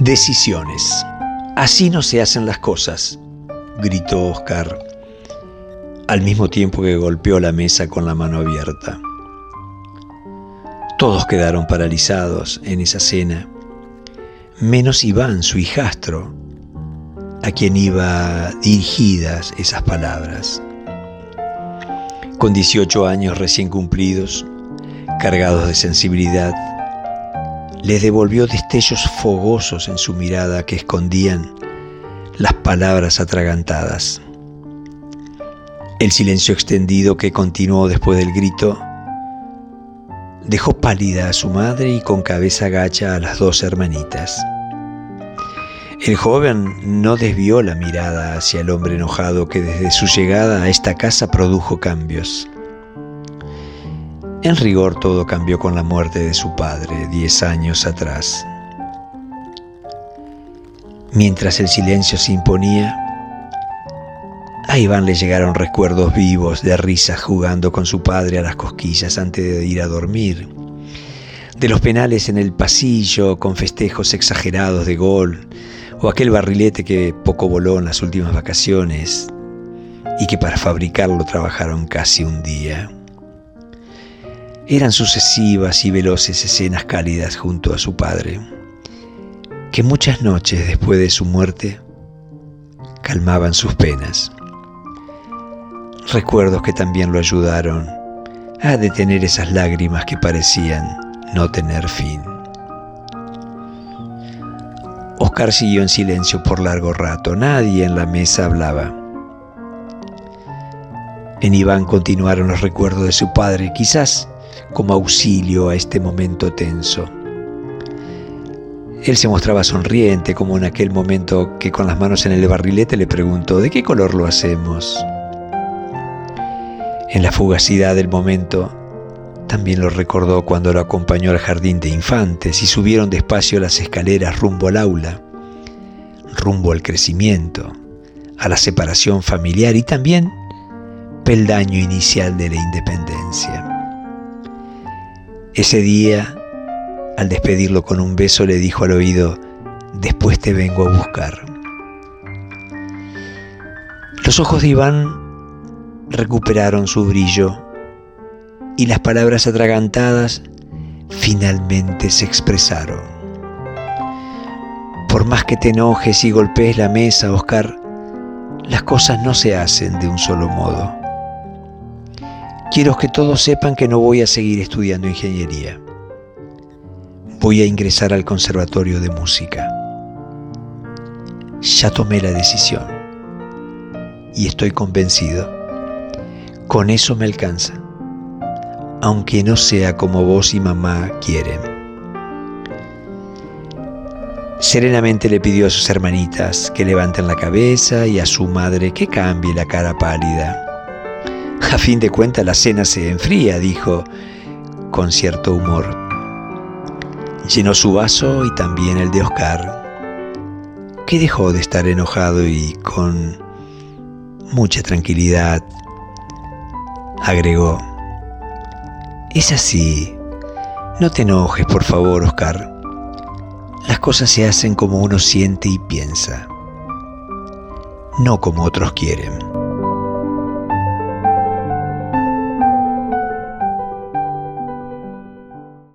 Decisiones. Así no se hacen las cosas, gritó Oscar, al mismo tiempo que golpeó la mesa con la mano abierta. Todos quedaron paralizados en esa cena, menos Iván, su hijastro, a quien iba dirigidas esas palabras. Con 18 años recién cumplidos, cargados de sensibilidad, les devolvió destellos fogosos en su mirada que escondían las palabras atragantadas. El silencio extendido que continuó después del grito dejó pálida a su madre y con cabeza gacha a las dos hermanitas. El joven no desvió la mirada hacia el hombre enojado que desde su llegada a esta casa produjo cambios. En rigor todo cambió con la muerte de su padre diez años atrás. Mientras el silencio se imponía, a Iván le llegaron recuerdos vivos de risas jugando con su padre a las cosquillas antes de ir a dormir, de los penales en el pasillo con festejos exagerados de gol, o aquel barrilete que poco voló en las últimas vacaciones y que para fabricarlo trabajaron casi un día. Eran sucesivas y veloces escenas cálidas junto a su padre, que muchas noches después de su muerte calmaban sus penas. Recuerdos que también lo ayudaron a detener esas lágrimas que parecían no tener fin. Oscar siguió en silencio por largo rato. Nadie en la mesa hablaba. En Iván continuaron los recuerdos de su padre, quizás como auxilio a este momento tenso. Él se mostraba sonriente, como en aquel momento que con las manos en el barrilete le preguntó, ¿de qué color lo hacemos? En la fugacidad del momento, también lo recordó cuando lo acompañó al jardín de infantes y subieron despacio las escaleras rumbo al aula, rumbo al crecimiento, a la separación familiar y también peldaño inicial de la independencia. Ese día, al despedirlo con un beso, le dijo al oído, después te vengo a buscar. Los ojos de Iván recuperaron su brillo y las palabras atragantadas finalmente se expresaron. Por más que te enojes y golpees la mesa, Oscar, las cosas no se hacen de un solo modo. Quiero que todos sepan que no voy a seguir estudiando ingeniería. Voy a ingresar al Conservatorio de Música. Ya tomé la decisión y estoy convencido. Con eso me alcanza, aunque no sea como vos y mamá quieren. Serenamente le pidió a sus hermanitas que levanten la cabeza y a su madre que cambie la cara pálida a fin de cuentas la cena se enfría, dijo con cierto humor. Llenó su vaso y también el de Oscar, que dejó de estar enojado y con mucha tranquilidad agregó, es así, no te enojes por favor, Oscar. Las cosas se hacen como uno siente y piensa, no como otros quieren.